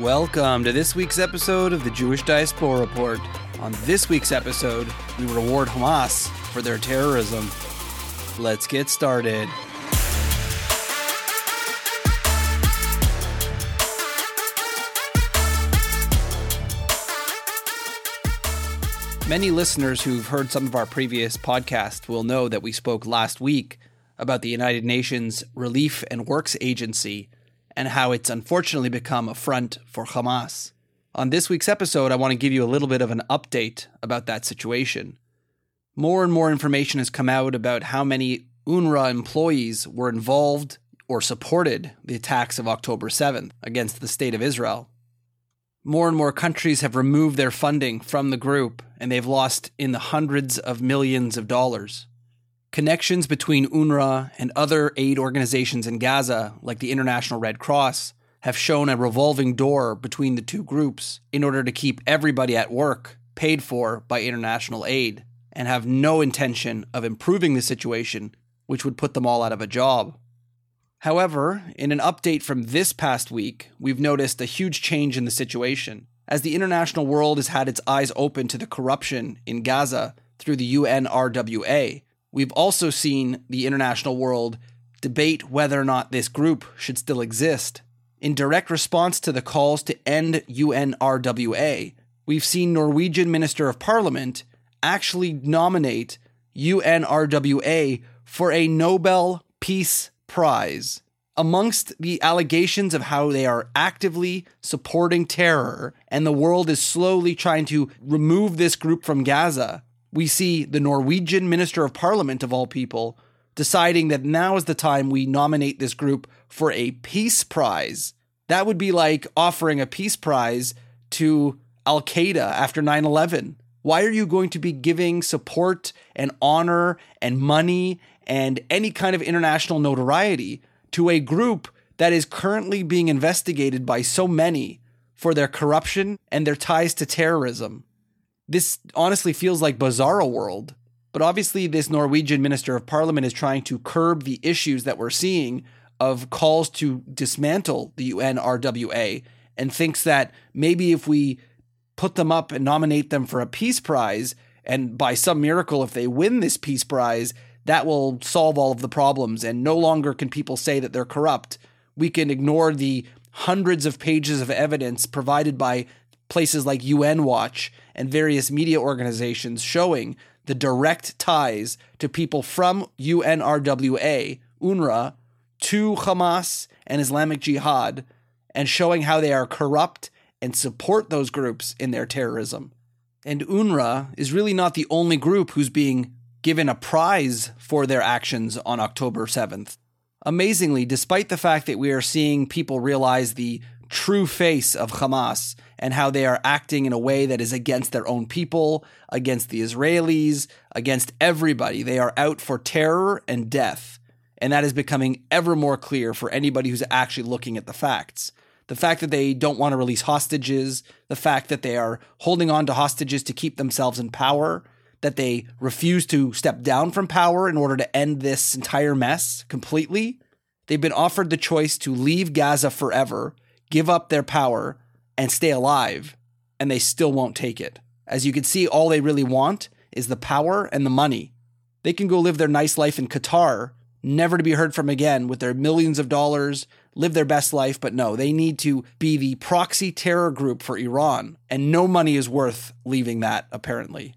Welcome to this week's episode of the Jewish Diaspora Report. On this week's episode, we reward Hamas for their terrorism. Let's get started. Many listeners who've heard some of our previous podcasts will know that we spoke last week about the United Nations Relief and Works Agency and how it's unfortunately become a front for Hamas. On this week's episode, I want to give you a little bit of an update about that situation. More and more information has come out about how many UNRWA employees were involved or supported the attacks of October 7th against the state of Israel. More and more countries have removed their funding from the group, and they've lost in the hundreds of millions of dollars. Connections between UNRWA and other aid organizations in Gaza, like the International Red Cross, have shown a revolving door between the two groups in order to keep everybody at work paid for by international aid and have no intention of improving the situation, which would put them all out of a job. However, in an update from this past week, we've noticed a huge change in the situation. As the international world has had its eyes open to the corruption in Gaza through the UNRWA, we've also seen the international world debate whether or not this group should still exist. In direct response to the calls to end UNRWA, we've seen Norwegian Minister of Parliament actually nominate UNRWA for a Nobel Peace Prize. Amongst the allegations of how they are actively supporting terror and the world is slowly trying to remove this group from Gaza, we see the Norwegian Minister of Parliament, of all people, deciding that now is the time we nominate this group for a peace prize. That would be like offering a peace prize to Al Qaeda after 9 11. Why are you going to be giving support and honor and money and any kind of international notoriety to a group that is currently being investigated by so many for their corruption and their ties to terrorism. This honestly feels like bizarro world. But obviously, this Norwegian Minister of Parliament is trying to curb the issues that we're seeing of calls to dismantle the UNRWA and thinks that maybe if we put them up and nominate them for a peace prize, and by some miracle, if they win this peace prize, that will solve all of the problems. And no longer can people say that they're corrupt. We can ignore the hundreds of pages of evidence provided by places like UN Watch and various media organizations showing the direct ties to people from UNRWA, UNRWA, to Hamas and Islamic Jihad, and showing how they are corrupt and support those groups in their terrorism. And UNRWA is really not the only group who's being given a prize for their actions on October 7th. Amazingly, despite the fact that we are seeing people realize the true face of Hamas and how they are acting in a way that is against their own people, against the Israelis, against everybody, they are out for terror and death. And that is becoming ever more clear for anybody who's actually looking at the facts. The fact that they don't want to release hostages, the fact that they are holding on to hostages to keep themselves in power, that they refuse to step down from power in order to end this entire mess completely. They've been offered the choice to leave Gaza forever, give up their power, and stay alive, and they still won't take it. As you can see, all they really want is the power and the money. They can go live their nice life in Qatar, never to be heard from again with their millions of dollars, live their best life, but no, they need to be the proxy terror group for Iran, and no money is worth leaving that, apparently.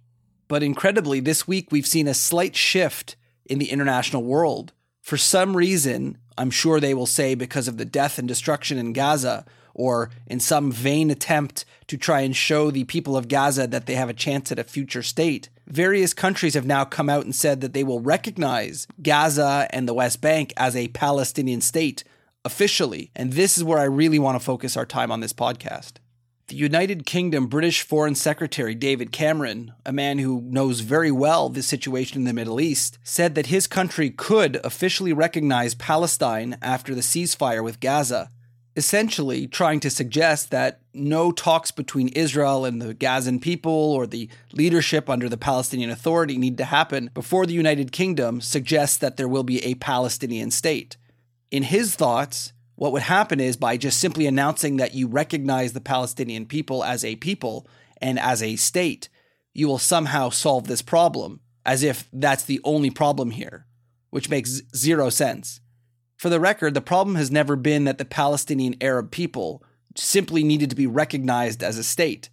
But incredibly, this week we've seen a slight shift in the international world. For some reason, I'm sure they will say because of the death and destruction in Gaza, or in some vain attempt to try and show the people of Gaza that they have a chance at a future state. Various countries have now come out and said that they will recognize Gaza and the West Bank as a Palestinian state officially. And this is where I really want to focus our time on this podcast. The United Kingdom British Foreign Secretary David Cameron, a man who knows very well the situation in the Middle East, said that his country could officially recognize Palestine after the ceasefire with Gaza, essentially trying to suggest that no talks between Israel and the Gazan people or the leadership under the Palestinian Authority need to happen before the United Kingdom suggests that there will be a Palestinian state. In his thoughts, what would happen is by just simply announcing that you recognize the Palestinian people as a people and as a state, you will somehow solve this problem, as if that's the only problem here, which makes zero sense. For the record, the problem has never been that the Palestinian Arab people simply needed to be recognized as a state.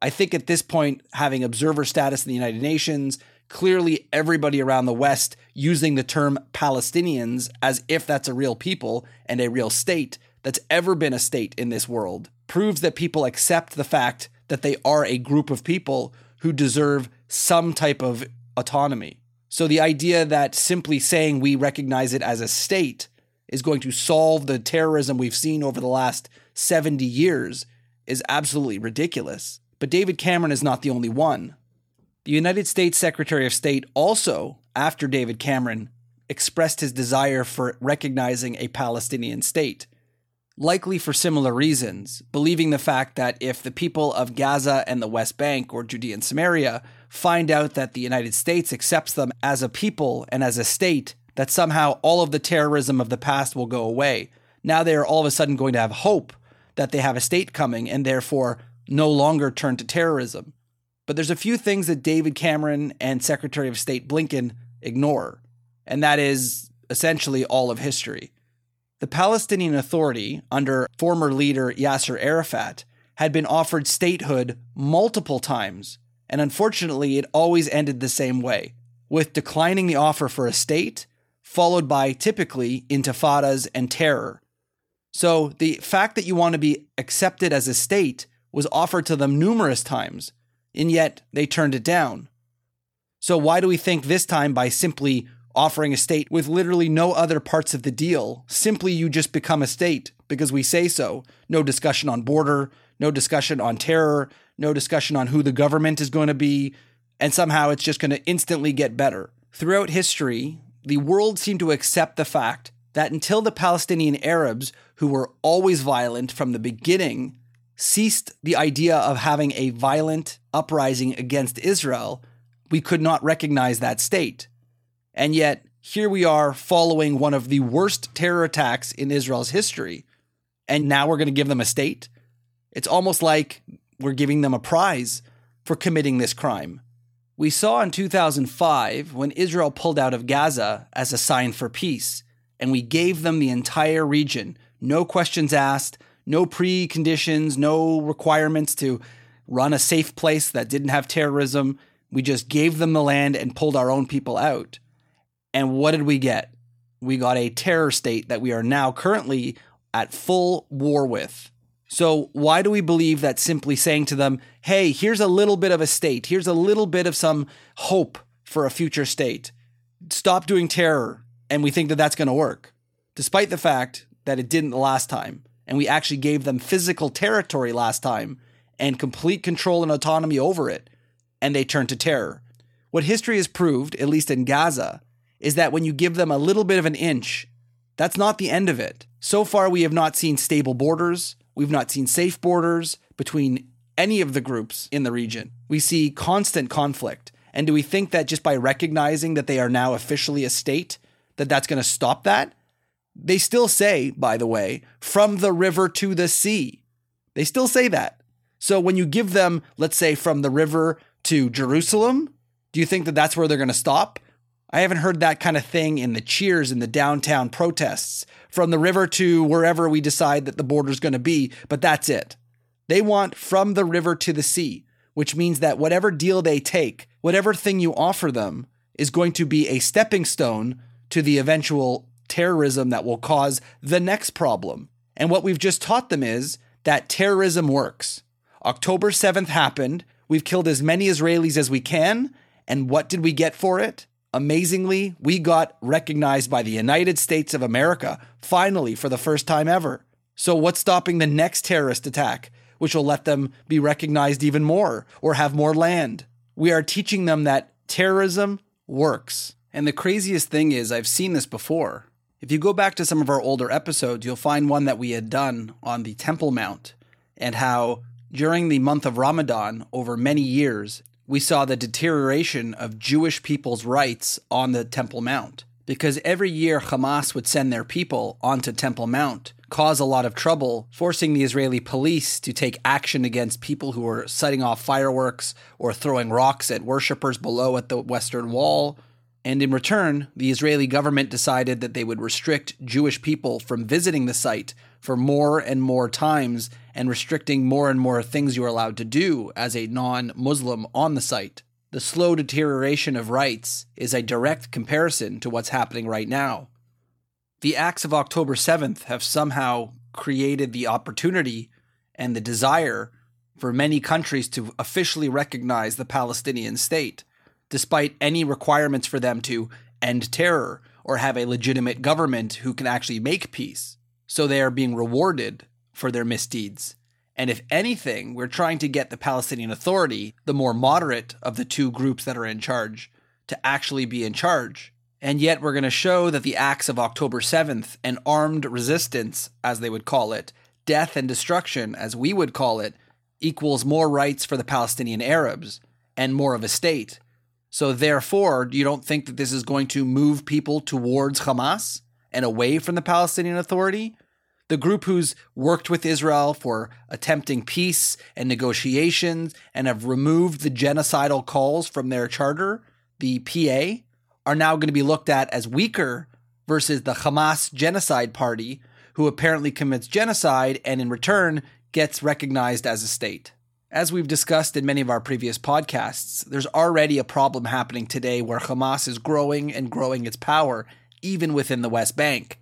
I think at this point, having observer status in the United Nations, clearly everybody around the West using the term Palestinians as if that's a real people and a real state that's ever been a state in this world proves that people accept the fact that they are a group of people who deserve some type of autonomy. So the idea that simply saying we recognize it as a state is going to solve the terrorism we've seen over the last 70 years is absolutely ridiculous. But David Cameron is not the only one. The United States Secretary of State also, after David Cameron, expressed his desire for recognizing a Palestinian state, likely for similar reasons, believing the fact that if the people of Gaza and the West Bank or Judea and Samaria find out that the United States accepts them as a people and as a state, that somehow all of the terrorism of the past will go away. Now they are all of a sudden going to have hope that they have a state coming and therefore no longer turn to terrorism. But there's a few things that David Cameron and Secretary of State Blinken ignore, and that is essentially all of history. The Palestinian Authority, under former leader Yasser Arafat, had been offered statehood multiple times, and unfortunately, it always ended the same way with declining the offer for a state, followed by typically intifadas and terror. So, the fact that you want to be accepted as a state was offered to them numerous times, and yet they turned it down. So, why do we think this time by simply offering a state with literally no other parts of the deal, simply you just become a state because we say so? No discussion on border, no discussion on terror, no discussion on who the government is going to be, and somehow it's just going to instantly get better. Throughout history, the world seemed to accept the fact that until the Palestinian Arabs, who were always violent from the beginning, ceased the idea of having a violent uprising against Israel, we could not recognize that state. And yet, here we are following one of the worst terror attacks in Israel's history, and now we're going to give them a state? It's almost like we're giving them a prize for committing this crime. We saw in 2005 when Israel pulled out of Gaza as a sign for peace, and we gave them the entire region, no questions asked, no preconditions, no requirements to run a safe place that didn't have terrorism. We just gave them the land and pulled our own people out. And what did we get? We got a terror state that we are now currently at full war with. So, why do we believe that simply saying to them, hey, here's a little bit of a state, here's a little bit of some hope for a future state, stop doing terror, and we think that that's going to work, despite the fact that it didn't the last time? And we actually gave them physical territory last time and complete control and autonomy over it, and they turned to terror. What history has proved, at least in Gaza, is that when you give them a little bit of an inch, that's not the end of it. So far, we have not seen stable borders. We've not seen safe borders between any of the groups in the region. We see constant conflict. And do we think that just by recognizing that they are now officially a state, that that's going to stop that? They still say, by the way, from the river to the sea. They still say that. So when you give them, let's say, from the river to Jerusalem, do you think that that's where they're going to stop? I haven't heard that kind of thing in the cheers in the downtown protests. From the river to wherever we decide that the border's going to be, but that's it. They want from the river to the sea, which means that whatever deal they take, whatever thing you offer them, is going to be a stepping stone to the eventual terrorism that will cause the next problem. And what we've just taught them is that terrorism works. October 7th happened. We've killed as many Israelis as we can. And what did we get for it? Amazingly, we got recognized by the United States of America, finally, for the first time ever. So, what's stopping the next terrorist attack, which will let them be recognized even more or have more land? We are teaching them that terrorism works. And the craziest thing is, I've seen this before. If you go back to some of our older episodes, you'll find one that we had done on the Temple Mount and how during the month of Ramadan, over many years, we saw the deterioration of Jewish people's rights on the Temple Mount. Because every year Hamas would send their people onto Temple Mount, cause a lot of trouble, forcing the Israeli police to take action against people who were setting off fireworks or throwing rocks at worshippers below at the Western Wall. And in return, the Israeli government decided that they would restrict Jewish people from visiting the site for more and more times and restricting more and more things you are allowed to do as a non Muslim on the site. The slow deterioration of rights is a direct comparison to what's happening right now the acts of October 7th have somehow created the opportunity and the desire for many countries to officially recognize the Palestinian state, despite any requirements for them to end terror or have a legitimate government who can actually make peace. So they are being rewarded for their misdeeds. And if anything, we're trying to get the Palestinian Authority, the more moderate of the two groups that are in charge, to actually be in charge and yet, we're going to show that the acts of October 7th and armed resistance, as they would call it, death and destruction, as we would call it, equals more rights for the Palestinian Arabs and more of a state. So, therefore, you don't think that this is going to move people towards Hamas and away from the Palestinian Authority? The group who's worked with Israel for attempting peace and negotiations and have removed the genocidal calls from their charter, the PA, are now going to be looked at as weaker versus the Hamas genocide party, who apparently commits genocide and in return gets recognized as a state. As we've discussed in many of our previous podcasts, there's already a problem happening today where Hamas is growing and growing its power, even within the West Bank.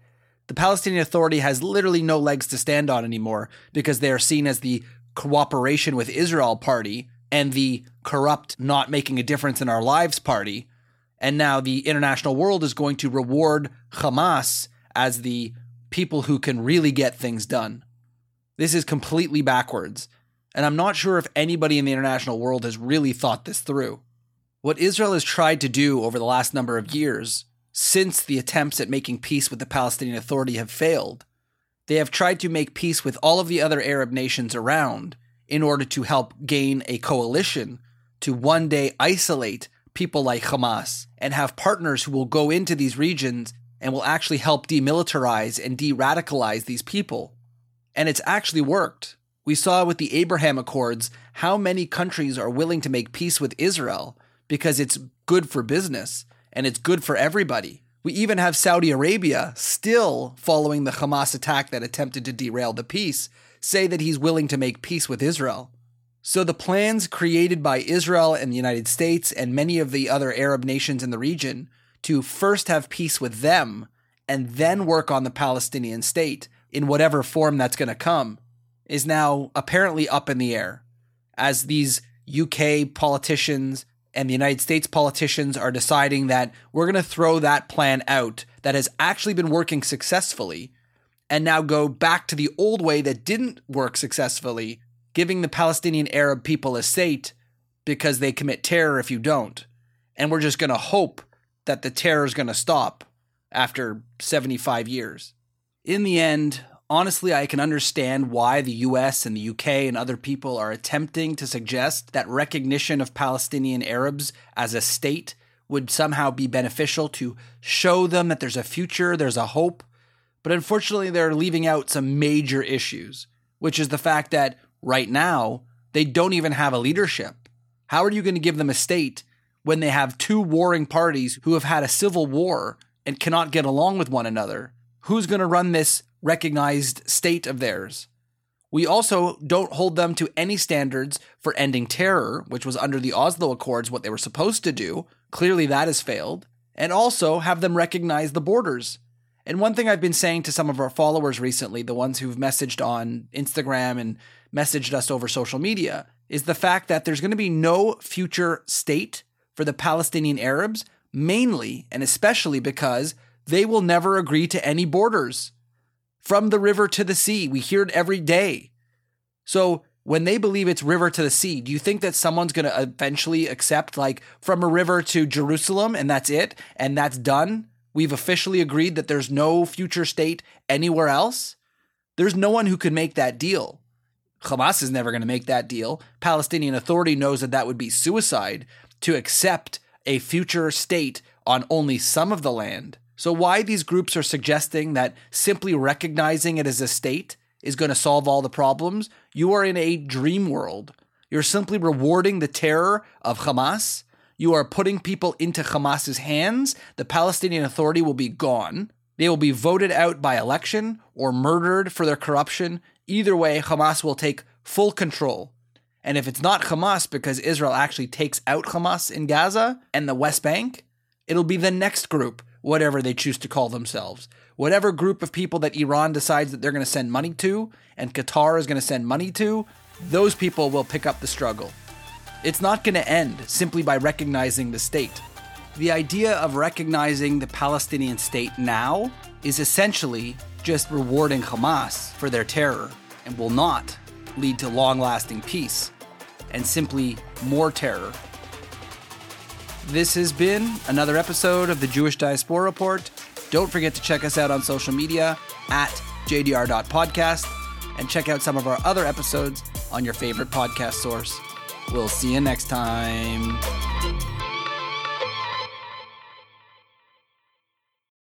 The Palestinian Authority has literally no legs to stand on anymore because they are seen as the cooperation with Israel party and the corrupt, not making a difference in our lives party, and now the international world is going to reward Hamas as the people who can really get things done. This is completely backwards. And I'm not sure if anybody in the international world has really thought this through. What Israel has tried to do over the last number of years, since the attempts at making peace with the Palestinian Authority have failed, they have tried to make peace with all of the other Arab nations around in order to help gain a coalition to one day isolate people like Hamas and have partners who will go into these regions and will actually help demilitarize and de radicalize these people. And it's actually worked. We saw with the Abraham Accords how many countries are willing to make peace with Israel because it's good for business and it's good for everybody. We even have Saudi Arabia still following the Hamas attack that attempted to derail the peace, say that he's willing to make peace with Israel. So the plans created by Israel and the United States and many of the other Arab nations in the region to first have peace with them and then work on the Palestinian state in whatever form that's going to come is now apparently up in the air as these UK politicians and the United States politicians are deciding that we're going to throw that plan out that has actually been working successfully and now go back to the old way that didn't work successfully giving the Palestinian Arab people a state because they commit terror if you don't. And we're just going to hope that the terror is going to stop after 75 years. In the end, honestly, I can understand why the US and the UK and other people are attempting to suggest that recognition of Palestinian Arabs as a state would somehow be beneficial to show them that there's a future, there's a hope. But unfortunately, they're leaving out some major issues, which is the fact that right now, they don't even have a leadership. How are you going to give them a state when they have two warring parties who have had a civil war and cannot get along with one another? Who's going to run this recognized state of theirs? We also don't hold them to any standards for ending terror, which was under the Oslo Accords what they were supposed to do. Clearly, that has failed. And also have them recognize the borders. And one thing I've been saying to some of our followers recently, the ones who've messaged on Instagram and messaged us over social media is the fact that there's going to be no future state for the Palestinian Arabs, mainly and especially because they will never agree to any borders. From the river to the sea, we hear it every day. So when they believe it's river to the sea, do you think that someone's going to eventually accept, like, from a river to Jerusalem and that's it and that's done? We've officially agreed that there's no future state anywhere else? There's no one who could make that deal. Hamas is never going to make that deal. Palestinian Authority knows that that would be suicide to accept a future state on only some of the land. So, why these groups are suggesting that simply recognizing it as a state is going to solve all the problems, you are in a dream world. You're simply rewarding the terror of Hamas. You are putting people into Hamas's hands. The Palestinian Authority will be gone. They will be voted out by election or murdered for their corruption. Either way, Hamas will take full control. And if it's not Hamas because Israel actually takes out Hamas in Gaza and the West Bank, it'll be the next group whatever they choose to call themselves. Whatever group of people that Iran decides that they're going to send money to and Qatar is going to send money to, those people will pick up the struggle. It's not going to end simply by recognizing the state. The idea of recognizing the Palestinian state now is essentially just rewarding Hamas for their terror and will not lead to long lasting peace and simply more terror this has been another episode of the Jewish Diaspora Report. Don't forget to check us out on social media at jdr.podcast and check out some of our other episodes on your favorite podcast source. We'll see you next time.